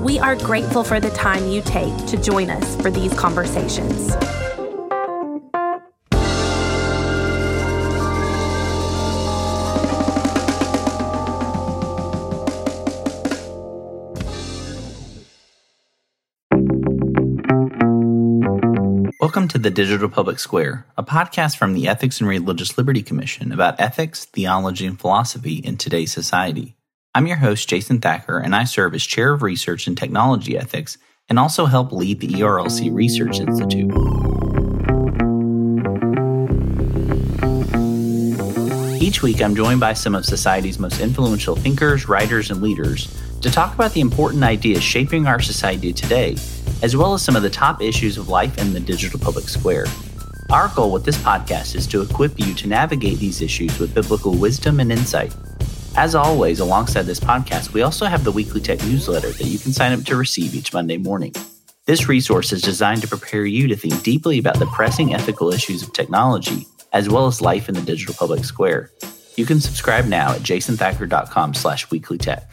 We are grateful for the time you take to join us for these conversations. Welcome to the Digital Public Square, a podcast from the Ethics and Religious Liberty Commission about ethics, theology, and philosophy in today's society. I'm your host, Jason Thacker, and I serve as Chair of Research and Technology Ethics and also help lead the ERLC Research Institute. Each week, I'm joined by some of society's most influential thinkers, writers, and leaders to talk about the important ideas shaping our society today as well as some of the top issues of life in the digital public square. Our goal with this podcast is to equip you to navigate these issues with biblical wisdom and insight. As always, alongside this podcast, we also have the weekly tech newsletter that you can sign up to receive each Monday morning. This resource is designed to prepare you to think deeply about the pressing ethical issues of technology, as well as life in the digital public square. You can subscribe now at jasonthacker.com slash weeklytech.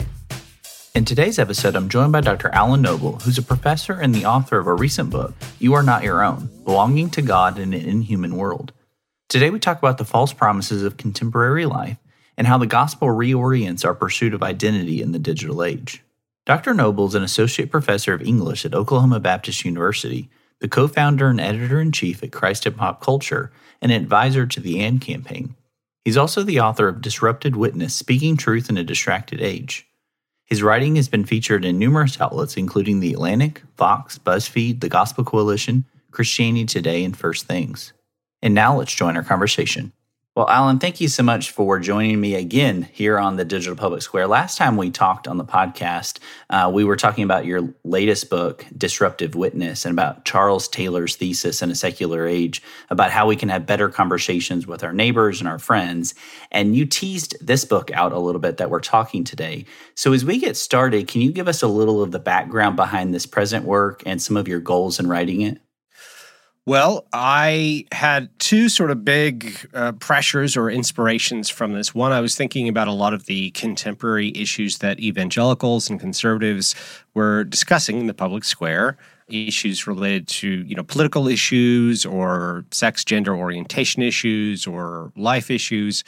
In today's episode, I'm joined by Dr. Alan Noble, who's a professor and the author of a recent book, You Are Not Your Own Belonging to God in an Inhuman World. Today, we talk about the false promises of contemporary life and how the gospel reorients our pursuit of identity in the digital age. Dr. Noble is an associate professor of English at Oklahoma Baptist University, the co founder and editor in chief at Christ and Pop Culture, and advisor to the AND campaign. He's also the author of Disruptive Witness Speaking Truth in a Distracted Age. His writing has been featured in numerous outlets, including The Atlantic, Vox, BuzzFeed, The Gospel Coalition, Christianity Today, and First Things. And now let's join our conversation. Well, Alan, thank you so much for joining me again here on the Digital Public Square. Last time we talked on the podcast, uh, we were talking about your latest book, Disruptive Witness, and about Charles Taylor's thesis in a secular age about how we can have better conversations with our neighbors and our friends. And you teased this book out a little bit that we're talking today. So, as we get started, can you give us a little of the background behind this present work and some of your goals in writing it? Well, I had two sort of big uh, pressures or inspirations from this. One, I was thinking about a lot of the contemporary issues that evangelicals and conservatives were discussing in the public square, issues related to, you know, political issues or sex gender orientation issues or life issues.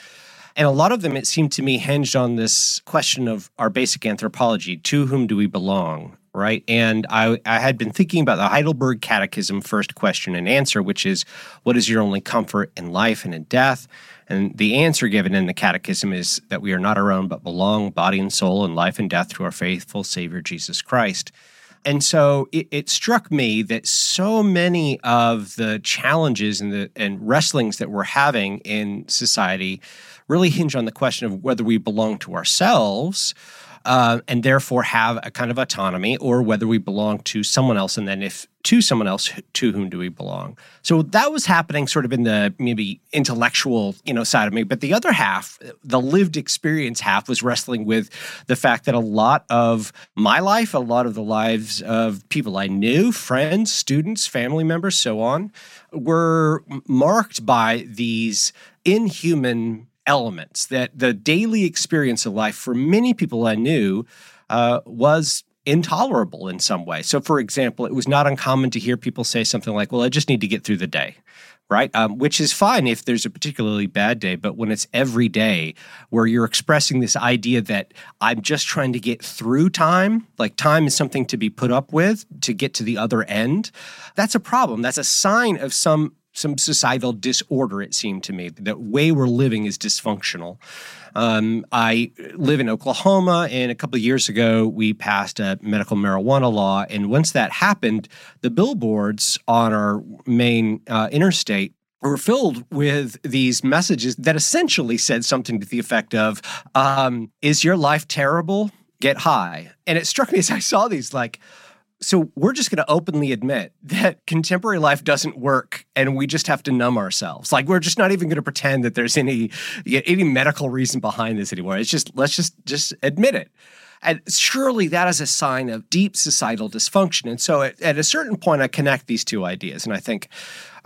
And a lot of them, it seemed to me, hinged on this question of our basic anthropology to whom do we belong? Right? And I, I had been thinking about the Heidelberg Catechism first question and answer, which is, What is your only comfort in life and in death? And the answer given in the Catechism is that we are not our own, but belong, body and soul, in life and death to our faithful Savior, Jesus Christ. And so it, it, struck me that so many of the challenges and the and wrestlings that we're having in society really hinge on the question of whether we belong to ourselves uh, and therefore have a kind of autonomy, or whether we belong to someone else, and then if to someone else, to whom do we belong? So that was happening sort of in the maybe intellectual, you know, side of me. But the other half, the lived experience half, was wrestling with the fact that a lot of my life, a lot of the lives of people I knew, friends, students, family members, so on, were marked by these inhuman elements that the daily experience of life for many people I knew uh, was intolerable in some way. So, for example, it was not uncommon to hear people say something like, Well, I just need to get through the day. Right, um, which is fine if there's a particularly bad day, but when it's every day where you're expressing this idea that I'm just trying to get through time, like time is something to be put up with to get to the other end, that's a problem. That's a sign of some some societal disorder, it seemed to me. The way we're living is dysfunctional. Um, I live in Oklahoma, and a couple of years ago, we passed a medical marijuana law. And once that happened, the billboards on our main uh, interstate were filled with these messages that essentially said something to the effect of um, Is your life terrible? Get high. And it struck me as I saw these, like, So we're just going to openly admit that contemporary life doesn't work and we just have to numb ourselves. Like we're just not even going to pretend that there's any any medical reason behind this anymore. It's just let's just just admit it. And surely that is a sign of deep societal dysfunction. And so at, at a certain point I connect these two ideas and I think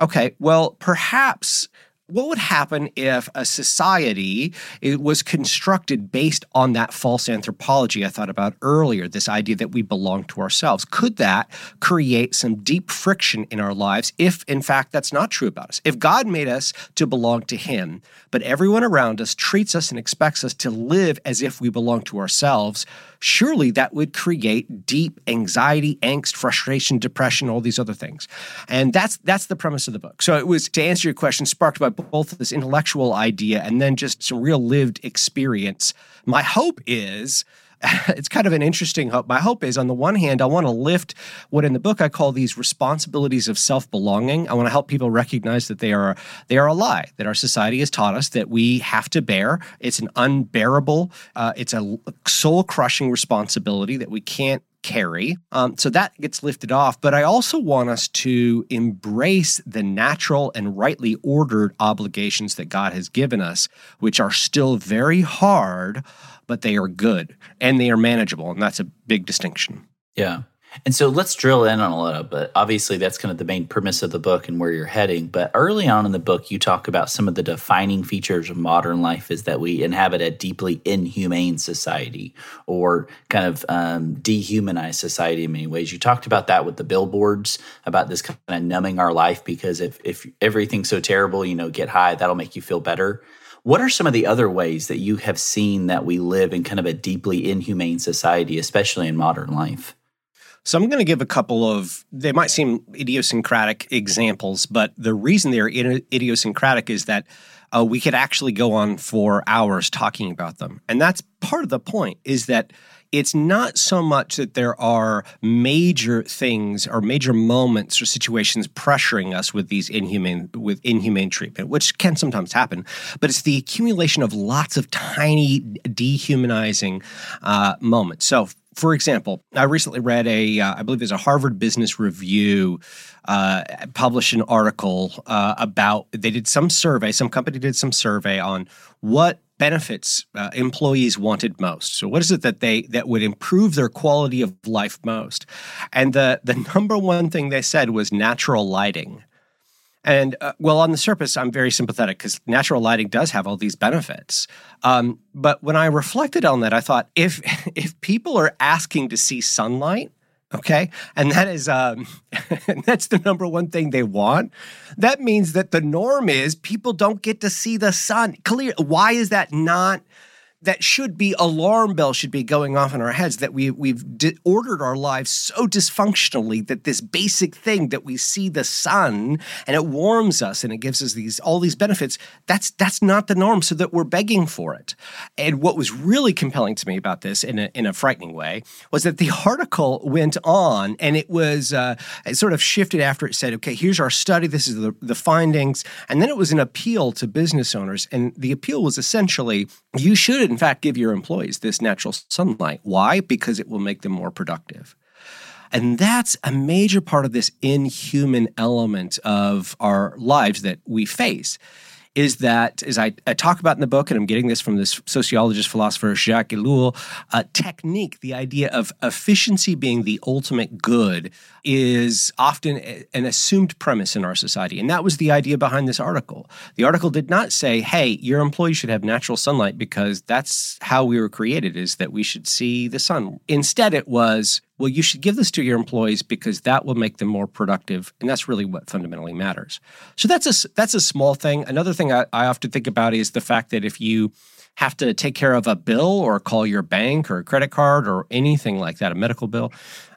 okay, well perhaps what would happen if a society was constructed based on that false anthropology I thought about earlier, this idea that we belong to ourselves? Could that create some deep friction in our lives if, in fact, that's not true about us? If God made us to belong to Him, but everyone around us treats us and expects us to live as if we belong to ourselves, surely that would create deep anxiety, angst, frustration, depression, all these other things. And that's that's the premise of the book. So it was to answer your question, sparked by both this intellectual idea and then just some real lived experience. My hope is it's kind of an interesting hope. My hope is, on the one hand, I want to lift what in the book I call these responsibilities of self-belonging. I want to help people recognize that they are they are a lie that our society has taught us that we have to bear. It's an unbearable, uh, it's a soul-crushing responsibility that we can't carry. Um, so that gets lifted off. But I also want us to embrace the natural and rightly ordered obligations that God has given us, which are still very hard but they are good and they are manageable. And that's a big distinction. Yeah. And so let's drill in on a little bit. Obviously, that's kind of the main premise of the book and where you're heading. But early on in the book, you talk about some of the defining features of modern life is that we inhabit a deeply inhumane society or kind of um, dehumanized society in many ways. You talked about that with the billboards, about this kind of numbing our life because if, if everything's so terrible, you know, get high, that'll make you feel better. What are some of the other ways that you have seen that we live in kind of a deeply inhumane society, especially in modern life? So I'm going to give a couple of, they might seem idiosyncratic examples, but the reason they're idiosyncratic is that uh, we could actually go on for hours talking about them. And that's part of the point is that it's not so much that there are major things or major moments or situations pressuring us with these inhumane with inhumane treatment, which can sometimes happen, but it's the accumulation of lots of tiny dehumanizing uh, moments. So, for example, I recently read a, uh, I believe it was a Harvard Business Review uh, published an article uh, about they did some survey, some company did some survey on what benefits uh, employees wanted most. So what is it that they that would improve their quality of life most? And the the number one thing they said was natural lighting. And uh, well, on the surface, I'm very sympathetic because natural lighting does have all these benefits. Um, but when I reflected on that, I thought if if people are asking to see sunlight, okay and that is um, that's the number one thing they want that means that the norm is people don't get to see the sun clear why is that not that should be alarm bells should be going off in our heads that we we've di- ordered our lives so dysfunctionally that this basic thing that we see the sun and it warms us and it gives us these all these benefits that's that's not the norm so that we're begging for it. And what was really compelling to me about this in a, in a frightening way was that the article went on and it was uh, it sort of shifted after it said okay here's our study. This is the, the findings. And then it was an appeal to business owners and the appeal was essentially you should in fact, give your employees this natural sunlight. Why? Because it will make them more productive. And that's a major part of this inhuman element of our lives that we face is that, as I, I, talk about in the book, and I'm getting this from this sociologist philosopher Jacques Ellul, uh, technique, the idea of efficiency being the ultimate good, is often an assumed premise in our society. And that was the idea behind this article. The article did not say, hey, your employees should have natural sunlight because that's how we were created, is that we should see the sun. Instead, it was, well, you should give this to your employees because that will make them more productive, and that's really what fundamentally matters. So that's a that's a small thing. Another thing I, I often think about is the fact that if you have to take care of a bill or call your bank or a credit card or anything like that, a medical bill,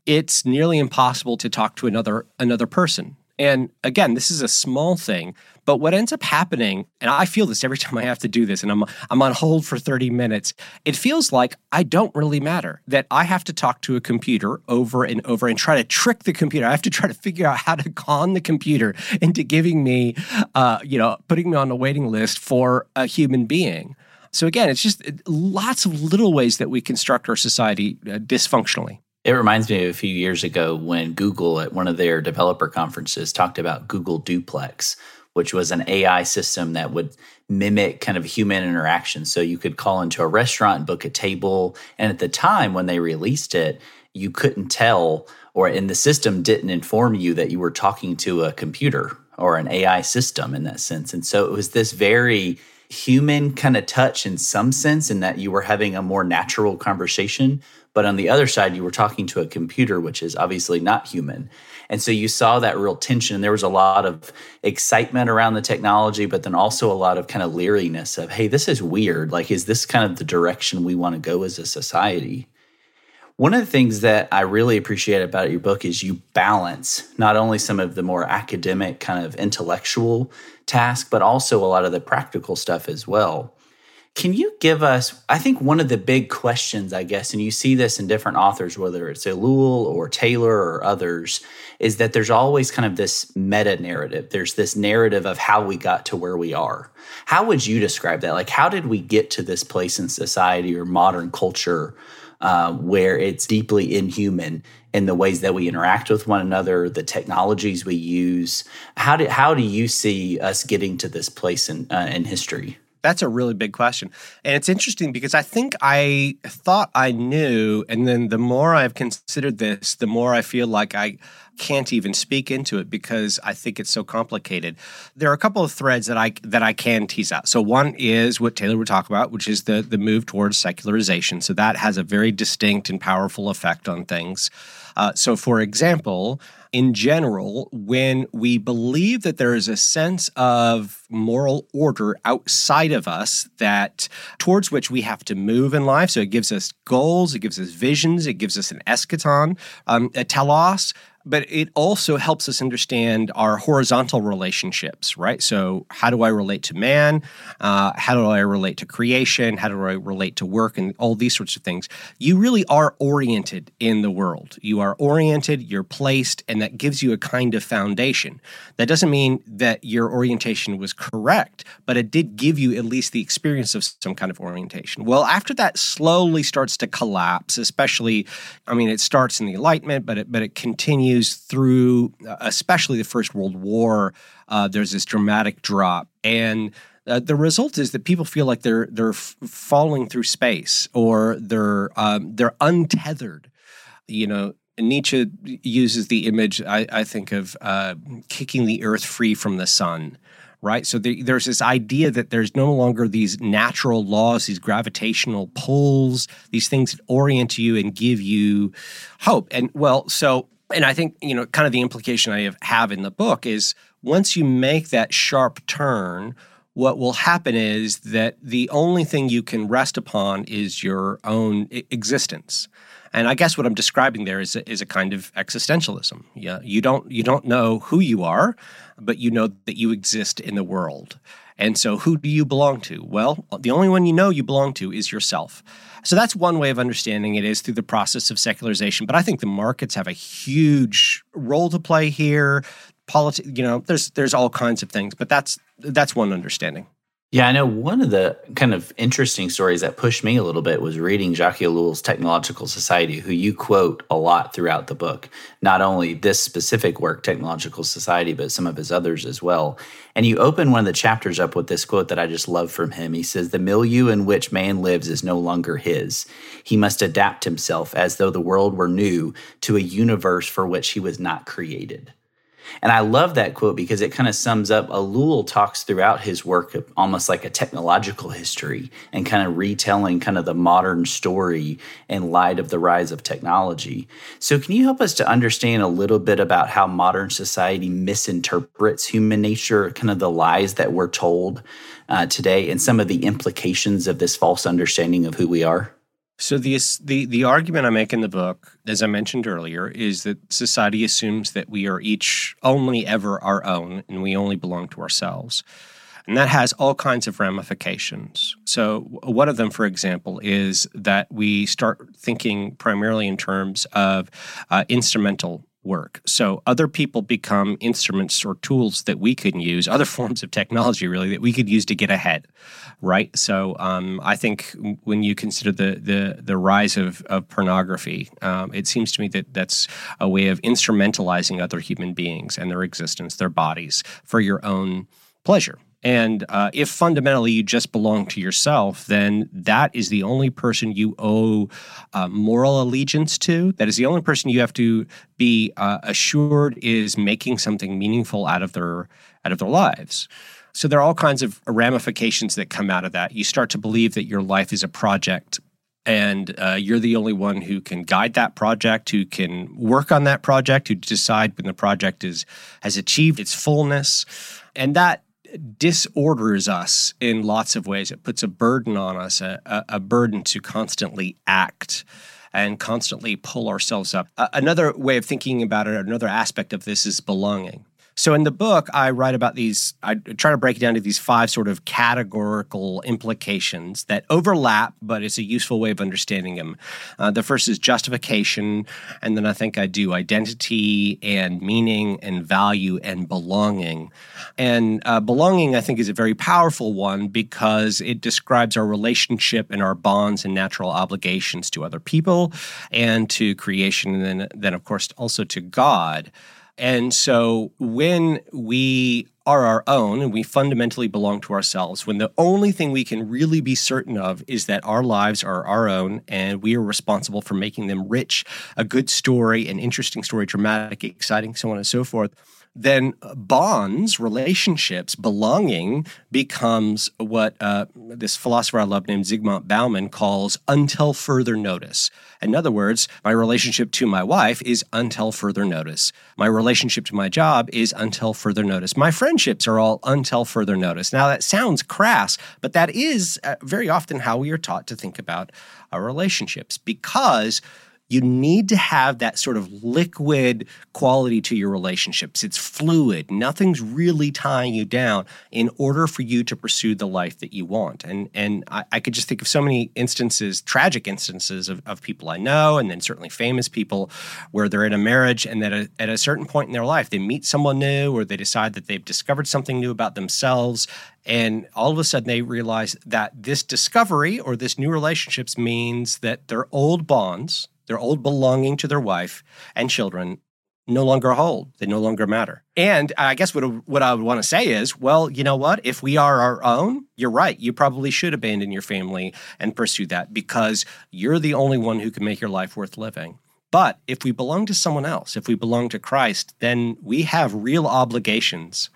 it's nearly impossible to talk to another another person. And again, this is a small thing, but what ends up happening, and I feel this every time I have to do this, and I'm I'm on hold for 30 minutes, it feels like I don't really matter. That I have to talk to a computer over and over and try to trick the computer. I have to try to figure out how to con the computer into giving me, uh, you know, putting me on a waiting list for a human being. So again, it's just lots of little ways that we construct our society uh, dysfunctionally. It reminds me of a few years ago when Google, at one of their developer conferences, talked about Google Duplex, which was an AI system that would mimic kind of human interaction. So you could call into a restaurant and book a table. And at the time when they released it, you couldn't tell, or in the system didn't inform you that you were talking to a computer or an AI system in that sense. And so it was this very human kind of touch in some sense, in that you were having a more natural conversation. But on the other side, you were talking to a computer, which is obviously not human. And so you saw that real tension. There was a lot of excitement around the technology, but then also a lot of kind of leeriness of, hey, this is weird. Like, is this kind of the direction we want to go as a society? One of the things that I really appreciate about your book is you balance not only some of the more academic, kind of intellectual tasks, but also a lot of the practical stuff as well. Can you give us, I think one of the big questions, I guess, and you see this in different authors, whether it's Ellul or Taylor or others, is that there's always kind of this meta narrative. There's this narrative of how we got to where we are. How would you describe that? Like, how did we get to this place in society or modern culture uh, where it's deeply inhuman in the ways that we interact with one another, the technologies we use? How do, how do you see us getting to this place in, uh, in history? That's a really big question. And it's interesting because I think I thought I knew. And then the more I've considered this, the more I feel like I can't even speak into it because I think it's so complicated. There are a couple of threads that I that I can tease out. So one is what Taylor would talk about, which is the the move towards secularization. So that has a very distinct and powerful effect on things. Uh, so, for example, in general, when we believe that there is a sense of moral order outside of us that towards which we have to move in life, so it gives us goals, it gives us visions, it gives us an eschaton, um, a telos but it also helps us understand our horizontal relationships, right? So, how do I relate to man? Uh, how do I relate to creation? How do I relate to work and all these sorts of things? You really are oriented in the world. You are oriented, you're placed, and that gives you a kind of foundation. That doesn't mean that your orientation was correct, but it did give you at least the experience of some kind of orientation. Well, after that slowly starts to collapse, especially, I mean, it starts in the Enlightenment, but it, but it continues through, uh, especially the First World War. Uh, there's this dramatic drop, and uh, the result is that people feel like they're they're f- falling through space or they're um, they're untethered. You know, Nietzsche uses the image I, I think of uh, kicking the earth free from the sun right? So the, there's this idea that there's no longer these natural laws, these gravitational pulls, these things that orient you and give you hope. And well, so and I think, you know, kind of the implication I have in the book is once you make that sharp turn, what will happen is that the only thing you can rest upon is your own existence. And I guess what I'm describing there is a, is a kind of existentialism. Yeah, you don't you don't know who you are, but you know that you exist in the world. And so who do you belong to? Well, the only one you know you belong to is yourself. So that's one way of understanding it is through the process of secularization. But I think the markets have a huge role to play here. Politics, you know, there's there's all kinds of things, but that's that's one understanding. Yeah, I know one of the kind of interesting stories that pushed me a little bit was reading Jacques Ellul's Technological Society, who you quote a lot throughout the book. Not only this specific work, Technological Society, but some of his others as well. And you open one of the chapters up with this quote that I just love from him. He says, The milieu in which man lives is no longer his. He must adapt himself as though the world were new to a universe for which he was not created. And I love that quote because it kind of sums up Ellul talks throughout his work almost like a technological history and kind of retelling kind of the modern story in light of the rise of technology. So can you help us to understand a little bit about how modern society misinterprets human nature, kind of the lies that we're told uh, today and some of the implications of this false understanding of who we are? So the the the argument I make in the book, as I mentioned earlier, is that society assumes that we are each only ever our own and we only belong to ourselves. And that has all kinds of ramifications. So, one of them, for example, is that we start thinking primarily in terms of uh, instrumental work. So other people become instruments or tools that we can use, other forms of technology really that we could use to get ahead, right? So um, I think when you consider the the the rise of of pornography, um, it seems to me that that's a way of instrumentalizing other human beings and their existence, their bodies, for your own pleasure. And uh, if fundamentally you just belong to yourself, then that is the only person you owe uh, moral allegiance to. That is the only person you have to be uh, assured is making something meaningful out of their out of their lives. So there are all kinds of ramifications that come out of that. You start to believe that your life is a project and uh, you're the only one who can guide that project who can work on that project who decide when the project is has achieved its fullness and that disorders us in lots of ways. It puts a burden on us, a, a, burden to constantly act and constantly pull ourselves up. Uh, another way of thinking about it, another aspect of this is belonging. So in the book, I write about these, I try to break it down to these five sort of categorical implications that overlap, but it's a useful way of understanding them. Uh, the first is justification, and then I think I do identity and meaning and value and belonging. And uh, belonging, I think, is a very powerful one because it describes our relationship and our bonds and natural obligations to other people and to creation, and then, then of course, also to God. And so when we are our own and we fundamentally belong to ourselves, when the only thing we can really be certain of is that our lives are our own and we are responsible for making them rich, a good story, an interesting story, dramatic, exciting, so on and so forth then bonds, relationships, belonging becomes what uh, this philosopher I love named Zygmunt Bauman calls until further notice. In other words, my relationship to my wife is until further notice. My relationship to my job is until further notice. My friendships are all until further notice. Now, that sounds crass, but that is uh, very often how we are taught to think about our relationships because you need to have that sort of liquid quality to your relationships. It's fluid. Nothing's really tying you down in order for you to pursue the life that you want. And and I, I could just think of so many instances, tragic instances of, of people I know, and then certainly famous people where they're in a marriage and that at, at a certain point in their life they meet someone new or they decide that they've discovered something new about themselves and all of a sudden they realize that this discovery or this new relationships means that their old bonds their old belonging to their wife and children no longer hold. They no longer matter. And I guess what, what I would want to say is, well, you know what? If we are our own, you're right. You probably should abandon your family and pursue that because you're the only one who can make your life worth living. But if we belong to someone else, if we belong to Christ, then we have real obligations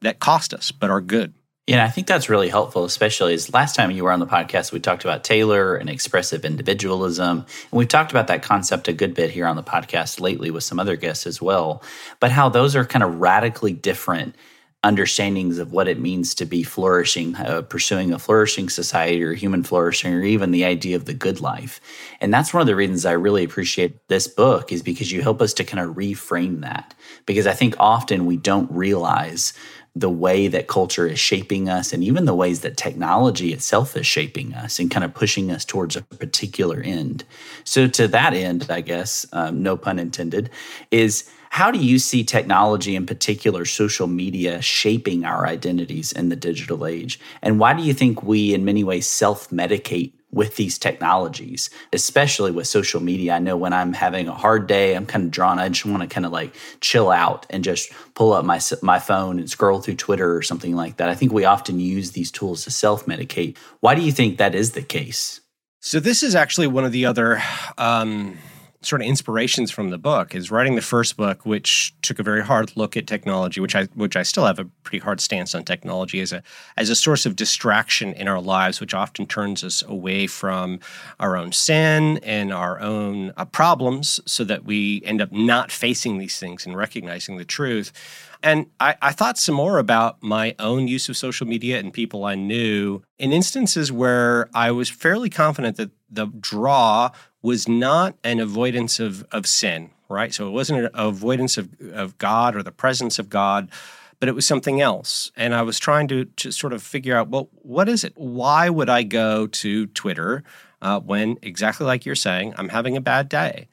that cost us but are good. Yeah, I think that's really helpful, especially as last time you were on the podcast, we talked about Taylor and expressive individualism. And we've talked about that concept a good bit here on the podcast lately with some other guests as well. But how those are kind of radically different understandings of what it means to be flourishing, uh, pursuing a flourishing society or human flourishing, or even the idea of the good life. And that's one of the reasons I really appreciate this book, is because you help us to kind of reframe that. Because I think often we don't realize the way that culture is shaping us and even the ways that technology itself is shaping us and kind of pushing us towards a particular end. So, to that end, I guess, um, no pun intended, is how do you see technology, in particular social media, shaping our identities in the digital age? And why do you think we, in many ways, self medicate with these technologies, especially with social media. I know when I'm having a hard day, I'm kind of drawn. I just want to kind of like chill out and just pull up my my phone and scroll through Twitter or something like that. I think we often use these tools to self medicate. Why do you think that is the case? So this is actually one of the other um, sort of inspirations from the book is writing the first book, which took a very hard look at technology, which I which I still have a pretty hard stance on technology as a as a source of distraction in our lives, which often turns us away from our own sin and our own uh, problems, so that we end up not facing these things and recognizing the truth. And I, I, thought some more about my own use of social media and people I knew in instances where I was fairly confident that the draw was not an avoidance of, of sin, right? So it wasn't an avoidance of, of God or the presence of God, but it was something else. And I was trying to, to sort of figure out, well, what is it? Why would I go to Twitter uh, when, exactly like you're saying, I'm having a bad day?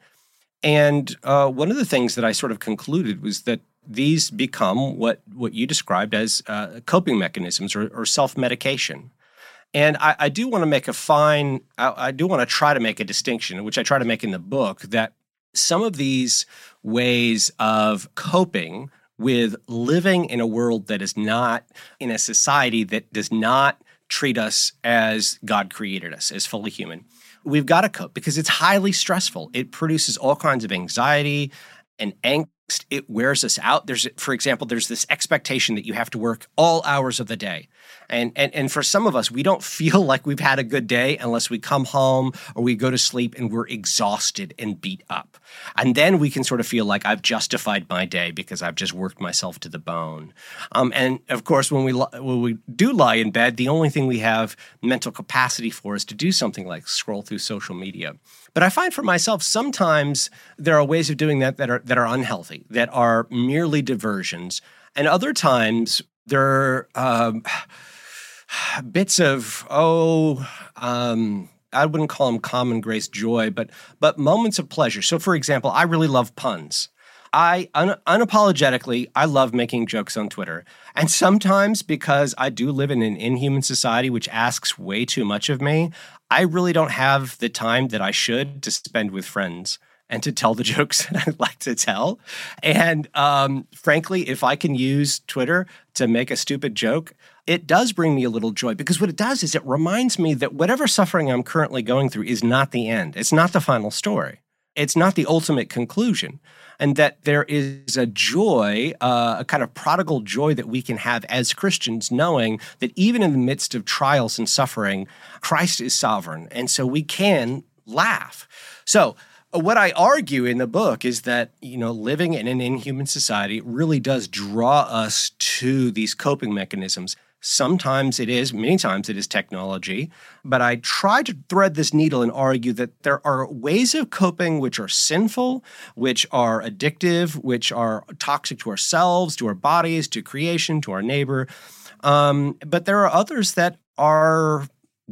And uh, one of the things that I sort of concluded was that these become what what you described as uh, coping mechanisms or, or self medication. And I, I, do want to make a fine, I, I do want to try to make a distinction, which I try to make in the book, that some of these ways of coping with living in a world that is not in a society that does not treat us as God created us, as fully human. We've got to cope because it's highly stressful. It produces all kinds of anxiety and angst it wears us out there's for example there's this expectation that you have to work all hours of the day and and and for some of us we don't feel like we've had a good day unless we come home or we go to sleep and we're exhausted and beat up. And then we can sort of feel like i've justified my day because i've just worked myself to the bone. Um, and of course when we when we do lie in bed the only thing we have mental capacity for is to do something like scroll through social media. But I find for myself sometimes there are ways of doing that that are that are unhealthy, that are merely diversions, and other times there are um, bits of oh. Um, I wouldn't call them common grace joy, but but moments of pleasure. So, for example, I really love puns. I un- unapologetically, I love making jokes on Twitter. And sometimes because I do live in an inhuman society which asks way too much of me, I really don't have the time that I should to spend with friends and to tell the jokes that I like to tell. And um, frankly, if I can use Twitter to make a stupid joke, it does bring me a little joy because what it does is it reminds me that whatever suffering I'm currently going through is not the end. It's not the final story. It's not the ultimate conclusion and that there is a joy, uh, a kind of prodigal joy that we can have as Christians, knowing that even in the midst of trials and suffering, Christ is sovereign. And so we can laugh. So, uh, what I argue in the book is that, you know, living in an inhuman society really does draw us to these coping mechanisms Sometimes it is, many times it is technology. But I try to thread this needle and argue that there are ways of coping which are sinful, which are addictive, which are toxic to ourselves, to our bodies, to creation, to our neighbor. Um, but there are others that are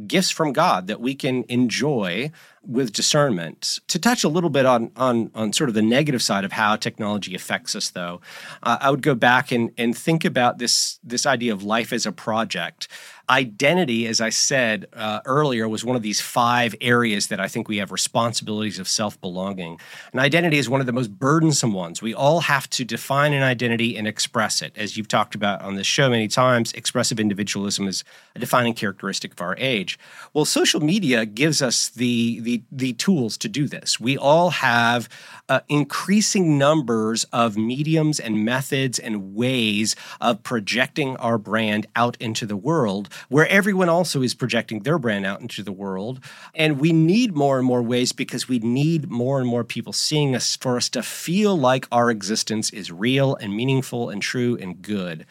gifts from God that we can enjoy with discernment. To touch a little bit on on on sort of the negative side of how technology affects us, though, uh, I would go back and and think about this this idea of life as a project. Identity, as I said uh, earlier, was one of these five areas that I think we have responsibilities of self belonging. And identity is one of the most burdensome ones. We all have to define an identity and express it. As you've talked about on this show many times, expressive individualism is a defining characteristic of our age. Well, social media gives us the, the, the tools to do this. We all have uh, increasing numbers of mediums and methods and ways of projecting our brand out into the world where everyone also is projecting their brand out into the world. And we need more and more ways because we need more and more people seeing us for us to feel like our existence is real and meaningful and true and good.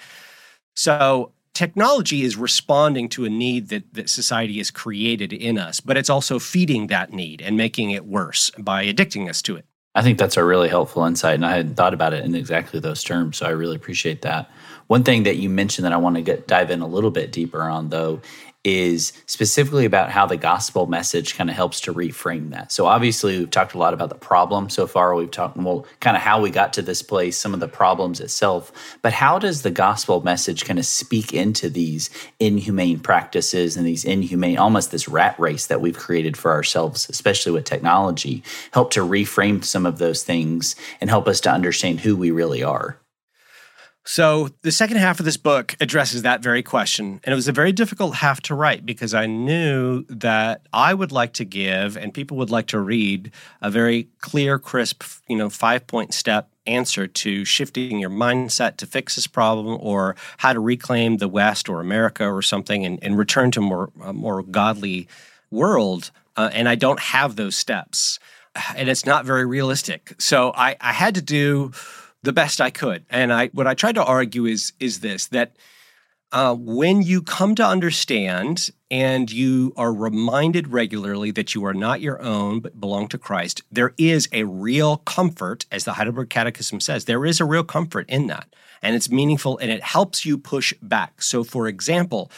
So, technology is responding to a need that, that society has created in us, but it's also feeding that need and making it worse by addicting us to it. I think that's a really helpful insight, and I hadn't thought about it in exactly those terms. So I really appreciate that. One thing that you mentioned that I want to get dive in a little bit deeper on, though, is specifically about how the gospel message kind of helps to reframe that. So obviously we've talked a lot about the problem so far. We've talked well kind of how we got to this place, some of the problems itself, but how does the gospel message kind of speak into these inhumane practices and these inhumane almost this rat race that we've created for ourselves, especially with technology, help to reframe some of those things and help us to understand who we really are? So, the second half of this book addresses that very question. And it was a very difficult half to write because I knew that I would like to give and people would like to read a very clear, crisp, you know, five point step answer to shifting your mindset to fix this problem or how to reclaim the West or America or something and, and return to more, a more godly world. Uh, and I don't have those steps. And it's not very realistic. So, I, I had to do the best I could. And I what I tried to argue is is this that uh, when you come to understand and you are reminded regularly that you are not your own but belong to Christ, there is a real comfort, as the Heidelberg Catechism says, there is a real comfort in that. And it's meaningful and it helps you push back. So, for example,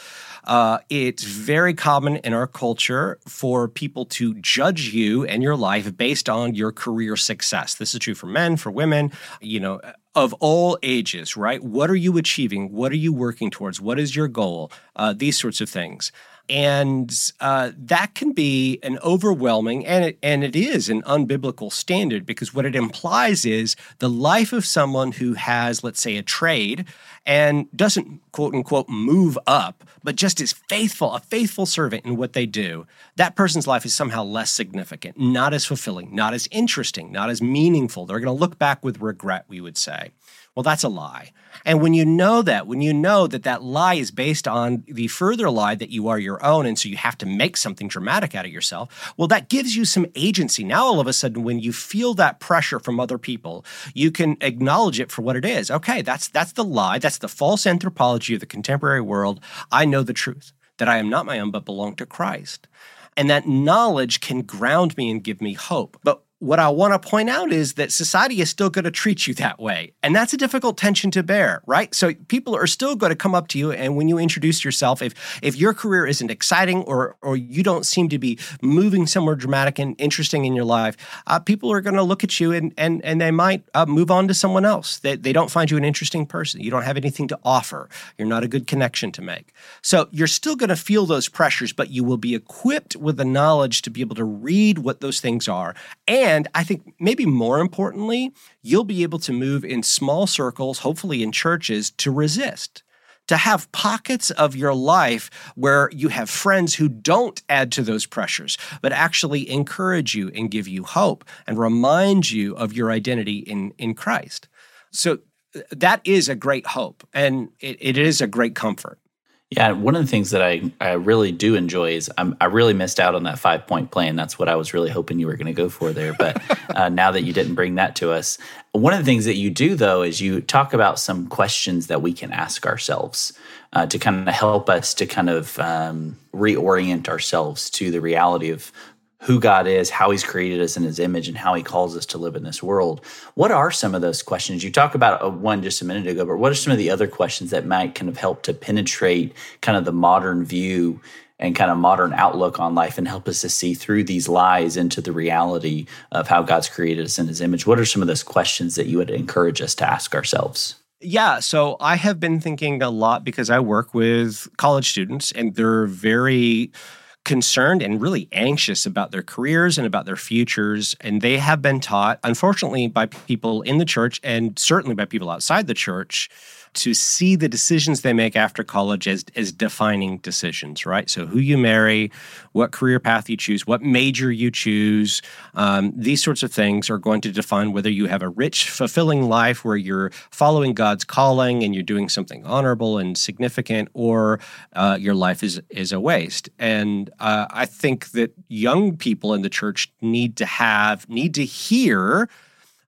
uh, it's very common in our culture for people to judge you and your life based on your career success. This is true for men, for women, you know, of all ages, right? What are you achieving? What are you working towards? What is your goal? Uh, these sorts of things and uh, that can be an overwhelming and it, and it is an unbiblical standard because what it implies is the life of someone who has let's say a trade and doesn't quote unquote move up but just is faithful a faithful servant in what they do. That person's life is somehow less significant not as fulfilling not as interesting not as meaningful. They're going to look back with regret we would say well, that's a lie. And when you know that, when you know that that lie is based on the further lie that you are your own, and so you have to make something dramatic out of yourself, well, that gives you some agency. Now, all of a sudden, when you feel that pressure from other people, you can acknowledge it for what it is. Okay, that's that's the lie. That's the false anthropology of the contemporary world. I know the truth that I am not my own, but belong to Christ. And that knowledge can ground me and give me hope. But what I want to point out is that society is still going to treat you that way. And that's a difficult tension to bear, right? So people are still going to come up to you and when you introduce yourself, if if your career isn't exciting or or you don't seem to be moving somewhere dramatic and interesting in your life, uh, people are going to look at you and and and they might uh, move on to someone else. They, they don't find you an interesting person. You don't have anything to offer. You're not a good connection to make. So you're still going to feel those pressures, but you will be equipped with the knowledge to be able to read what those things are and and I think maybe more importantly, you'll be able to move in small circles, hopefully in churches, to resist. To have pockets of your life where you have friends who don't add to those pressures, but actually encourage you and give you hope and remind you of your identity in, in Christ. So uh, that is a great hope and it, it is a great comfort. Yeah, one of the things that I, I really do enjoy is I'm, i really missed out on that five point plan. That's what I was really hoping you were going to go for there. But uh, now that you didn't bring that to us, one of the things that you do though is you talk about some questions that we can ask ourselves uh, to kind of help us to kind of um, reorient ourselves to the reality of who God is, how He's created us in His image, and how He calls us to live in this world. What are some of those questions? You talked about uh, one just a minute ago, but what are some of the other questions that might kind of help to penetrate kind of the modern view and kind of modern outlook on life and help us to see through these lies into the reality of how God's created us in His image? What are some of those questions that you would encourage us to ask ourselves? Yeah, so I have been thinking a lot because I work with college students and they're very concerned and really anxious about their careers and about their futures. And they have been taught, unfortunately, by people in the church and certainly by people outside the church, to see the decisions they make after college as, as defining decisions, right? So, who you marry, what career path you choose, what major you choose, um, these sorts of things are going to define whether you have a rich, fulfilling life where you're following God's calling and you're doing something honorable and significant, or uh, your life is, is a waste. And uh, I think that young people in the church need to have, need to hear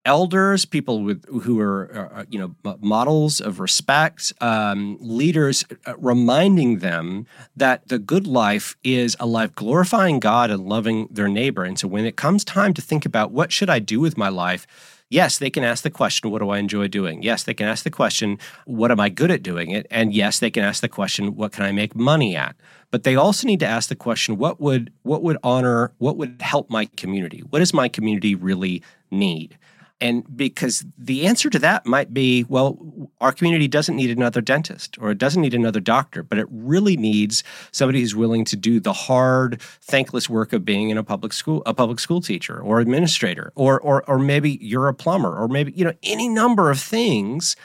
elders, people with who are uh, uh you know models of respect, um, leaders, uh, reminding them that the good life is a life glorifying God and loving their neighbor. And so when it comes time to think about what should I do with my life. Yes, they can ask the question, what do I enjoy doing? Yes, they can ask the question, what am I good at doing it? And yes, they can ask the question, what can I make money at? But they also need to ask the question, what would what would honor, what would help my community? What does my community really need? And because the answer to that might be, well, our community doesn't need another dentist or it doesn't need another doctor, but it really needs somebody who's willing to do the hard, thankless work of being in a public school, a public school teacher or administrator, or or or maybe you're a plumber, or maybe, you know, any number of things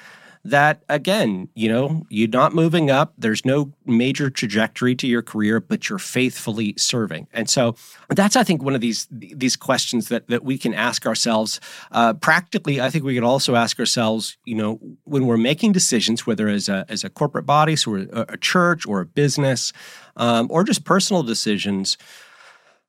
that again, you know, you're not moving up. There's no major trajectory to your career, but you're faithfully serving. And so that's, I think, one of these these questions that that we can ask ourselves. Uh, practically, I think we could also ask ourselves, you know, when we're making decisions, whether as a as a corporate body, so a, a church or a business, um, or just personal decisions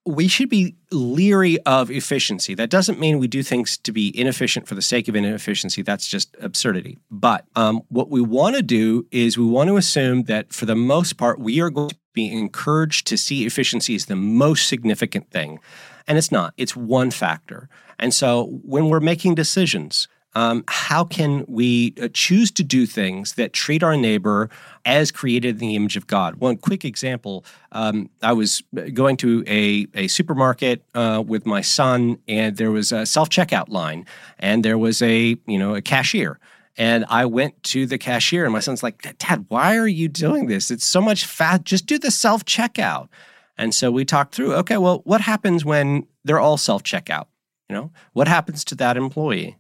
we should be leery of efficiency. That doesn't mean we do things to be inefficient for the sake of inefficiency. That's just absurdity. But um, what we want to do is we want to assume that for the most part, we are going to be encouraged to see efficiency as the most significant thing. And it's not, it's one factor. And so when we're making decisions, um, how can we uh, choose to do things that treat our neighbor as created in the image of God? One quick example um, I was going to a, a supermarket uh, with my son, and there was a self checkout line, and there was a you know a cashier. And I went to the cashier, and my son's like, Dad, why are you doing this? It's so much fast. Just do the self checkout. And so we talked through okay, well, what happens when they're all self checkout? You know, what happens to that employee?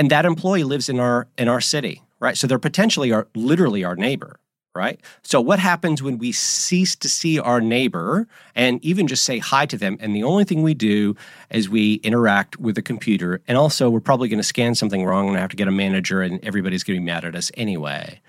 And that employee lives in our in our city right so they're potentially our literally our neighbor right so what happens when we cease to see our neighbor and even just say hi to them and the only thing we do is we interact with the computer and also we're probably going to scan something wrong and have to get a manager and everybody's going to be mad at us anyway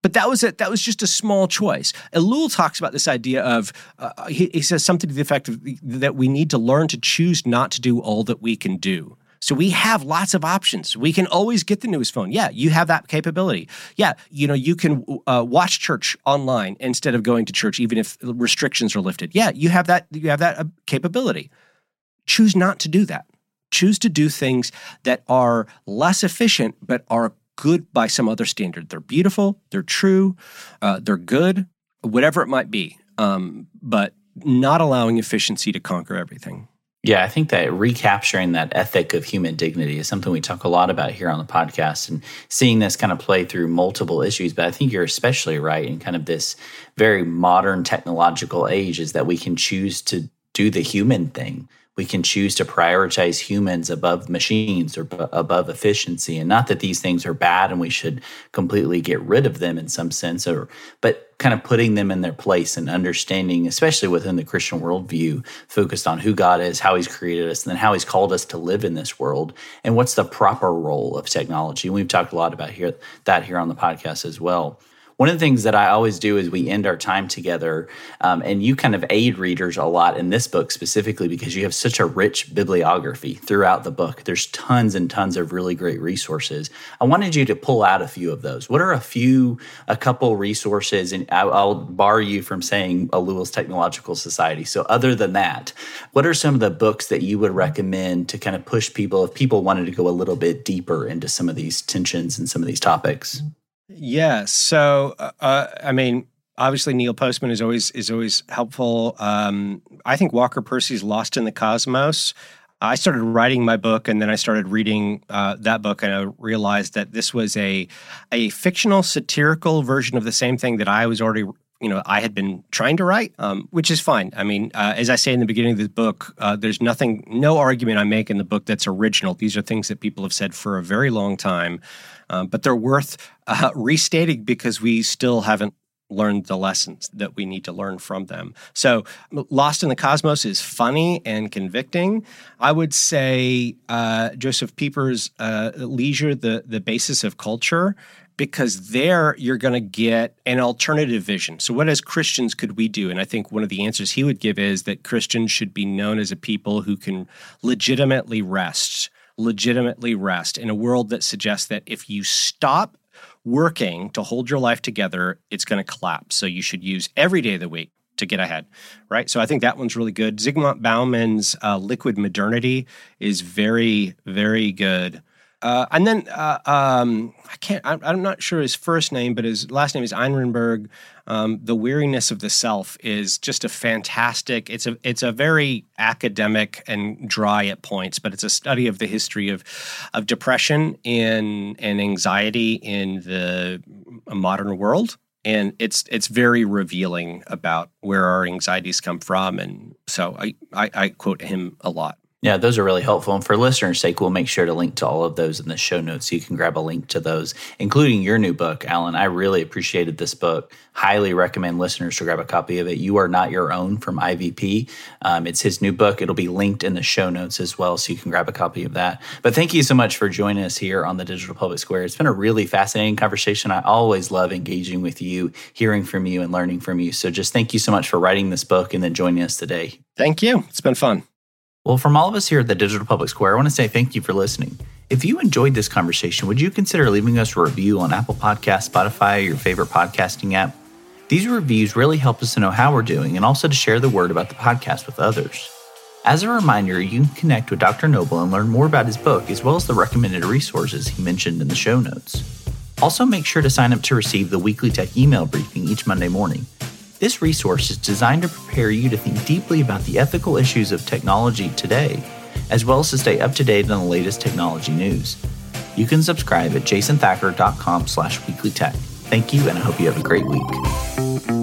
but that was it. That was just a small choice. Ellul talks about this idea of uh, he, he says something to the effect of that we need to learn to choose not to do all that we can do. So we have lots of options. We can always get the newest phone. Yeah, you have that capability. Yeah, you know, you can uh, watch church online instead of going to church, even if restrictions are lifted. Yeah, you have that. You have that uh, capability. Choose not to do that. Choose to do things that are less efficient, but are good by some other standard. They're beautiful. They're true. Uh, they're good. Whatever it might be. Um, but not allowing efficiency to conquer everything. Yeah, I think that recapturing that ethic of human dignity is something we talk a lot about here on the podcast and seeing this kind of play through multiple issues. But I think you're especially right in kind of this very modern technological age is that we can choose to do the human thing we can choose to prioritize humans above machines or b- above efficiency. And not that these things are bad and we should completely get rid of them in some sense or but kind of putting them in their place and understanding especially within the christian worldview focused on who god is how he's created us and then how he's called us to live in this world and what's the proper role of technology. And we've talked a lot about here that here on the podcast as well one of the things that I always do is we end our time together, um, and you kind of aid readers a lot in this book specifically because you have such a rich bibliography throughout the book. There's tons and tons of really great resources. I wanted you to pull out a few of those. What are a few, a couple resources? And I, will bar you from saying Ellul's Technological Society. So, other than that, what are some of the books that you would recommend to kind of push people if people wanted to go a little bit deeper into some of these tensions and some of these topics? Yeah. So, uh, uh, I mean, obviously Neil Postman is always is always helpful. Um, I think Walker Percy's Lost in the Cosmos. I started writing my book, and then I started reading uh, that book, and I realized that this was a a fictional satirical version of the same thing that I was already you know I had been trying to write, um, which is fine. I mean, uh, as I say in the beginning of the book, uh, there's nothing, no argument I make in the book that's original. These are things that people have said for a very long time, um, but they're worth uh, restating because we still haven't learned the lessons that we need to learn from them. So, Lost in the Cosmos is funny and convicting. I would say uh, Josef Pieper's uh, Leisure, the the basis of culture, because there you're going to get an alternative vision. So, what as Christians could we do? And I think one of the answers he would give is that Christians should be known as a people who can legitimately rest, legitimately rest in a world that suggests that if you stop working to hold your life together, it's going to collapse. So, you should use every day of the week to get ahead, right? So I think that one's really good. Zygmunt Bauman's uh, Liquid Modernity is very, very good. Uh, and then uh, um, I can't. I'm, I'm, not sure his first name, but his last name is Ehrenberg. Um, the weariness of the self is just a fantastic. It's a it's a very academic and dry at points, but it's a study of the history of of depression and and anxiety in the modern world, and it's it's very revealing about where our anxieties come from. And so I I, I quote him a lot. Yeah, those are really helpful. And for listeners' sake, we'll make sure to link to all of those in the show notes so you can grab a link to those, including your new book, Alan. I really appreciated this book. Highly recommend listeners to grab a copy of it. You Are Not Your Own from IVP. Um, it's his new book. It'll be linked in the show notes as well, so you can grab a copy of that. But thank you so much for joining us here on the Digital Public Square. It's been a really fascinating conversation. I always love engaging with you, hearing from you, and learning from you. So just thank you so much for writing this book and then joining us today. Thank you. It's been fun. Well, from all of us here at the Digital Public Square, I want to say thank you for listening. If you enjoyed this conversation, would you consider leaving us a review on Apple Podcasts, Spotify, or your favorite podcasting app? These reviews really help us to know how we're doing and also to share the word about the podcast with others. As a reminder, you can connect with Dr. Noble and learn more about his book as well as the recommended resources he mentioned in the show notes. Also, make sure to sign up to receive the weekly tech email briefing each Monday morning. This resource is designed to prepare you to think deeply about the ethical issues of technology today, as well as to stay up to date on the latest technology news. You can subscribe at jasonthacker.com slash weekly tech. Thank you, and I hope you have a great week.